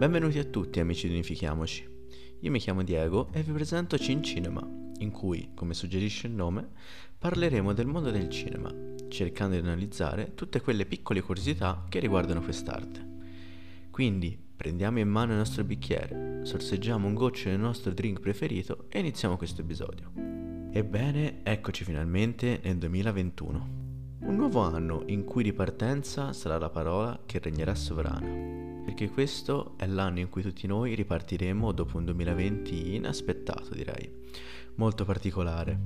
Benvenuti a tutti amici di Unifichiamoci. Io mi chiamo Diego e vi presento Cin Cinema, in cui, come suggerisce il nome, parleremo del mondo del cinema, cercando di analizzare tutte quelle piccole curiosità che riguardano quest'arte. Quindi prendiamo in mano il nostro bicchiere, sorseggiamo un goccio del nostro drink preferito e iniziamo questo episodio. Ebbene, eccoci finalmente nel 2021. Un nuovo anno in cui ripartenza sarà la parola che regnerà sovrana, perché questo è l'anno in cui tutti noi ripartiremo dopo un 2020 inaspettato, direi, molto particolare,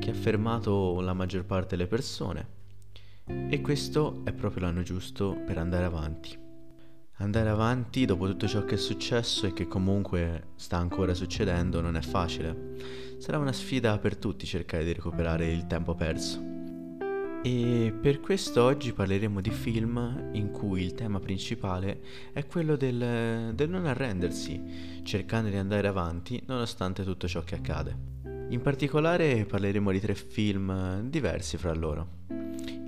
che ha fermato la maggior parte delle persone. E questo è proprio l'anno giusto per andare avanti. Andare avanti dopo tutto ciò che è successo e che comunque sta ancora succedendo non è facile. Sarà una sfida per tutti cercare di recuperare il tempo perso. E per questo oggi parleremo di film in cui il tema principale è quello del, del, non arrendersi, cercando di andare avanti nonostante tutto ciò che accade. In particolare parleremo di tre film diversi fra loro.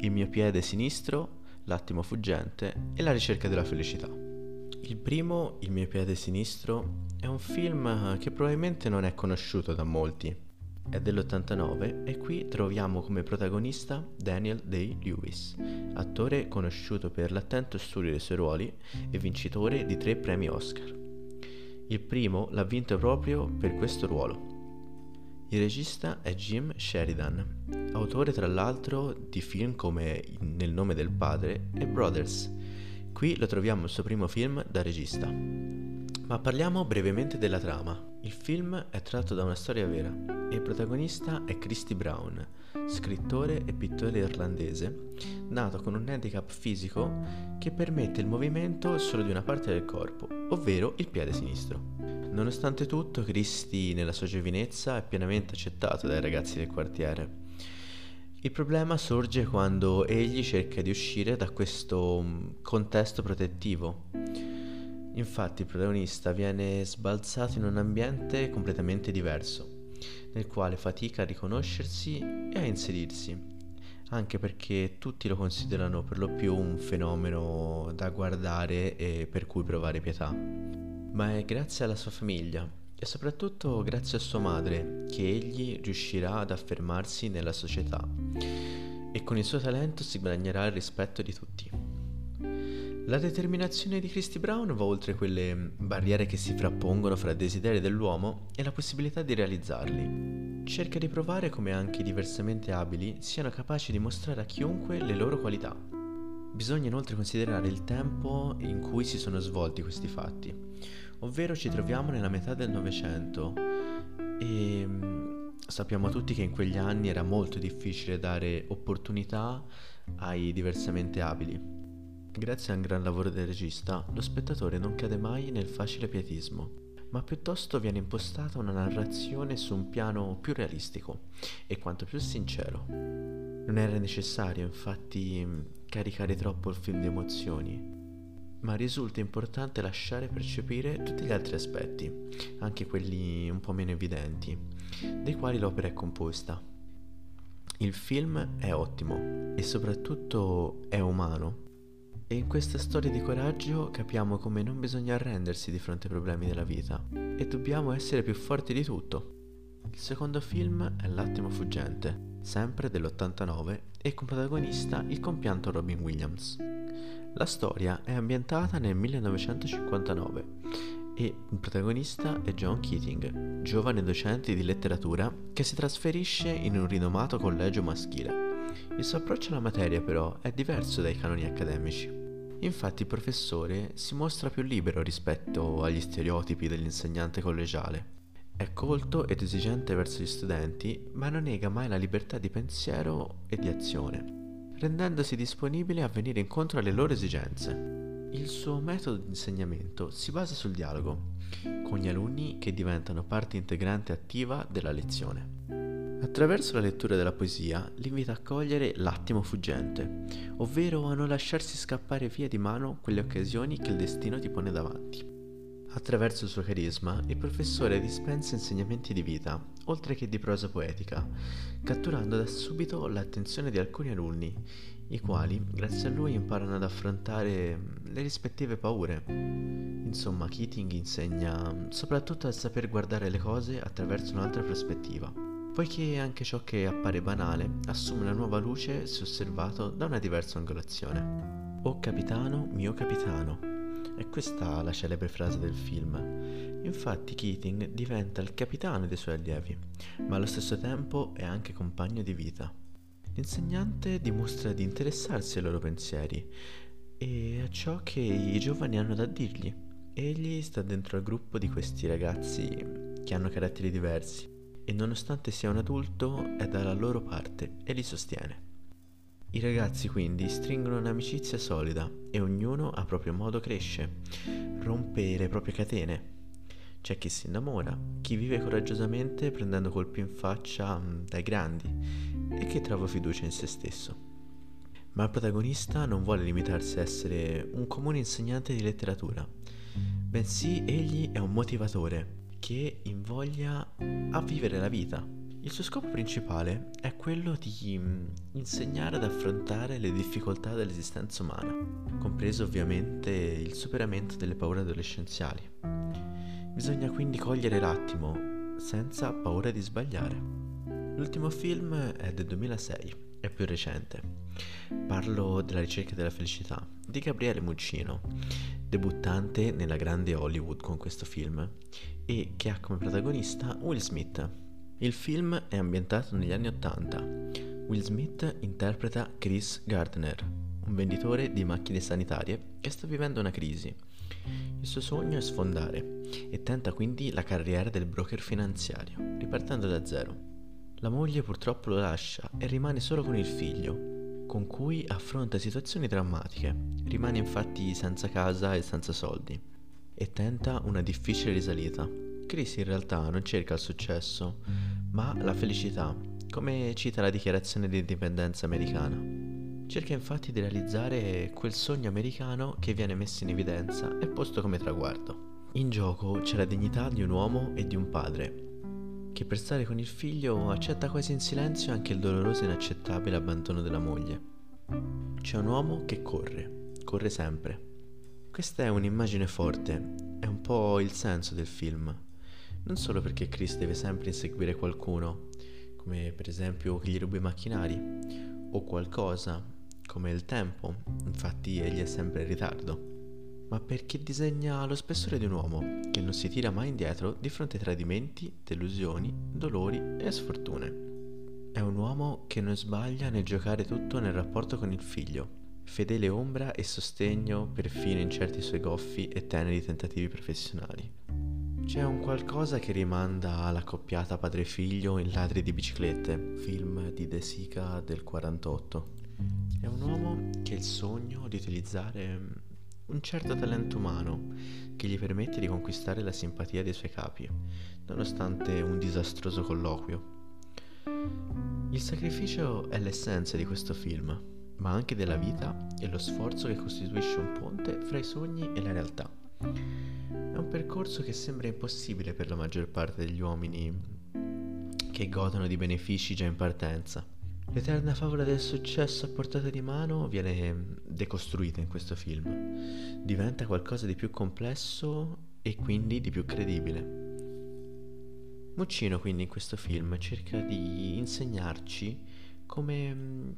Il mio piede sinistro, L'attimo fuggente e La ricerca della felicità. Il primo, Il mio piede sinistro, è un film che probabilmente non è conosciuto da molti è dell'89 e qui troviamo come protagonista Daniel Day-Lewis, attore conosciuto per l'attento studio dei suoi ruoli e vincitore di tre premi Oscar. Il primo l'ha vinto proprio per questo ruolo. Il regista è Jim Sheridan, autore tra l'altro di film come Nel nome del padre e Brothers. Qui lo troviamo il suo primo film da regista. Ma parliamo brevemente della trama. Il film è tratto da una storia vera e il protagonista è Christy Brown, scrittore e pittore irlandese, nato con un handicap fisico che permette il movimento solo di una parte del corpo, ovvero il piede sinistro. Nonostante tutto, Christy nella sua giovinezza è pienamente accettato dai ragazzi del quartiere. Il problema sorge quando egli cerca di uscire da questo mm, contesto protettivo Infatti il protagonista viene sbalzato in un ambiente completamente diverso, nel quale fatica a riconoscersi e a inserirsi, anche perché tutti lo considerano per lo più un fenomeno da guardare e per cui provare pietà. Ma è grazie alla sua famiglia e soprattutto grazie a sua madre che egli riuscirà ad affermarsi nella società e con il suo talento si guadagnerà il rispetto di tutti. La determinazione di Christy Brown va oltre quelle barriere che si frappongono fra desideri dell'uomo e la possibilità di realizzarli. Cerca di provare come anche i diversamente abili siano capaci di mostrare a chiunque le loro qualità. Bisogna inoltre considerare il tempo in cui si sono svolti questi fatti, ovvero ci troviamo nella metà del Novecento e mm, sappiamo tutti che in quegli anni era molto difficile dare opportunità ai diversamente abili. Grazie a un gran lavoro del regista, lo spettatore non cade mai nel facile pietismo, ma piuttosto viene impostata una narrazione su un piano più realistico e quanto più sincero. Non era necessario infatti caricare troppo il film di emozioni, ma risulta importante lasciare percepire tutti gli altri aspetti, anche quelli un po' meno evidenti, dei quali l'opera è composta. Il film è ottimo e soprattutto è umano e in questa storia di coraggio capiamo come non bisogna arrendersi di fronte ai problemi della vita e dobbiamo essere più forti di tutto. Il secondo film è L'attimo fuggente, sempre dell'89 e con protagonista il compianto Robin Williams. La storia è ambientata nel 1959 e il protagonista è John Keating, giovane docente di letteratura che si trasferisce in un rinomato collegio maschile. Il suo approccio alla materia però è diverso dai canoni accademici. Infatti il professore si mostra più libero rispetto agli stereotipi dell'insegnante collegiale. È colto ed esigente verso gli studenti, ma non nega mai la libertà di pensiero e di azione, rendendosi disponibile a venire incontro alle loro esigenze. Il suo metodo di insegnamento si basa sul dialogo, con gli alunni che diventano parte integrante attiva della lezione. Attraverso la lettura della poesia li invita a cogliere l'attimo fuggente, ovvero a non lasciarsi scappare via di mano quelle occasioni che il destino ti pone davanti. Attraverso il suo carisma, il professore dispensa insegnamenti di vita, oltre che di prosa poetica, catturando da subito l'attenzione di alcuni alunni, i quali, grazie a lui, imparano ad affrontare le rispettive paure. Insomma, Keating insegna soprattutto a saper guardare le cose attraverso un'altra prospettiva, poiché anche ciò che appare banale assume una nuova luce se osservato da una diversa angolazione. Oh capitano, mio capitano, è questa la celebre frase del film. Infatti Keating diventa il capitano dei suoi allievi, ma allo stesso tempo è anche compagno di vita. L'insegnante dimostra di interessarsi ai loro pensieri e a ciò che i giovani hanno da dirgli. Egli sta dentro al gruppo di questi ragazzi che hanno caratteri diversi e nonostante sia un adulto è dalla loro parte e li sostiene. I ragazzi quindi stringono un'amicizia solida e ognuno a proprio modo cresce, rompe le proprie catene. C'è chi si innamora, chi vive coraggiosamente prendendo colpi in faccia mm, dai grandi e chi trova fiducia in se stesso. Ma il protagonista non vuole limitarsi a essere un comune insegnante di letteratura, bensì egli è un motivatore che invoglia a vivere la vita il suo scopo principale è quello di mm, insegnare ad affrontare le difficoltà dell'esistenza umana, compreso ovviamente il superamento delle paure adolescenziali. Bisogna quindi cogliere l'attimo senza paura di sbagliare. L'ultimo film è del 2006, è più recente. Parlo della ricerca della felicità di Gabriele Muccino, debuttante nella grande Hollywood con questo film e che ha come protagonista Will Smith il film è ambientato negli anni Ottanta. Will Smith interpreta Chris Gardner, un venditore di macchine sanitarie che sta vivendo una crisi. Il suo sogno è sfondare e tenta quindi la carriera del broker finanziario, ripartendo da zero. La moglie purtroppo lo lascia e rimane solo con il figlio, con cui affronta situazioni drammatiche. Rimane infatti senza casa e senza soldi e tenta una difficile risalita. Chris in realtà non cerca il successo, ma la felicità, come cita la dichiarazione di indipendenza americana. Cerca infatti di realizzare quel sogno americano che viene messo in evidenza e posto come traguardo. In gioco c'è la dignità di un uomo e di un padre, che per stare con il figlio accetta quasi in silenzio anche il doloroso e inaccettabile abbandono della moglie. C'è un uomo che corre, corre sempre. Questa è un'immagine forte, è un po' il senso del film non solo perché Chris deve sempre inseguire qualcuno, come per esempio che gli rubi i macchinari, o qualcosa, come il tempo, infatti egli è sempre in ritardo, ma perché disegna lo spessore di un uomo che non si tira mai indietro di fronte ai tradimenti, delusioni, dolori e sfortune. È un uomo che non sbaglia nel giocare tutto nel rapporto con il figlio, fedele ombra e sostegno perfino in certi suoi goffi e teneri tentativi professionali. C'è un qualcosa che rimanda alla coppiata padre-figlio in Ladri di biciclette, film di De Sica del 48. È un uomo che ha il sogno di utilizzare un certo talento umano che gli permette di conquistare la simpatia dei suoi capi, nonostante un disastroso colloquio. Il sacrificio è l'essenza di questo film, ma anche della vita e lo sforzo che costituisce un ponte fra i sogni e la realtà. È un percorso che sembra impossibile per la maggior parte degli uomini che godono di benefici già in partenza. L'eterna favola del successo a portata di mano viene decostruita in questo film. Diventa qualcosa di più complesso e quindi di più credibile. Muccino quindi in questo film cerca di insegnarci come mm,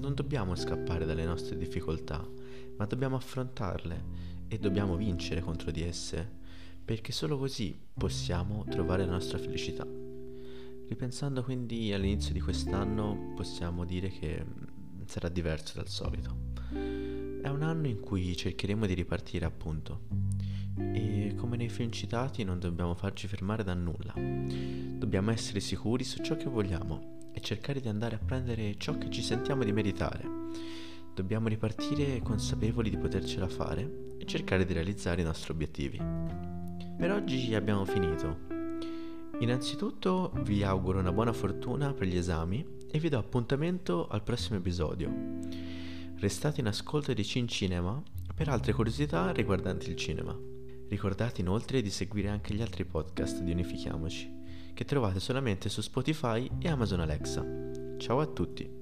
non dobbiamo scappare dalle nostre difficoltà, ma dobbiamo affrontarle e dobbiamo vincere contro di esse perché solo così possiamo trovare la nostra felicità. Ripensando quindi all'inizio di quest'anno possiamo dire che mm, sarà diverso dal solito. È un anno in cui cercheremo di ripartire appunto e come nei film citati non dobbiamo farci fermare da nulla. Dobbiamo essere sicuri su ciò che vogliamo e cercare di andare a prendere ciò che ci sentiamo di meritare. Dobbiamo ripartire consapevoli di potercela fare e cercare di realizzare i nostri obiettivi. Per oggi abbiamo finito. Innanzitutto vi auguro una buona fortuna per gli esami e vi do appuntamento al prossimo episodio. Restate in ascolto di Cin Cinema per altre curiosità riguardanti il cinema. Ricordate inoltre di seguire anche gli altri podcast di Unifichiamoci, che trovate solamente su Spotify e Amazon Alexa. Ciao a tutti!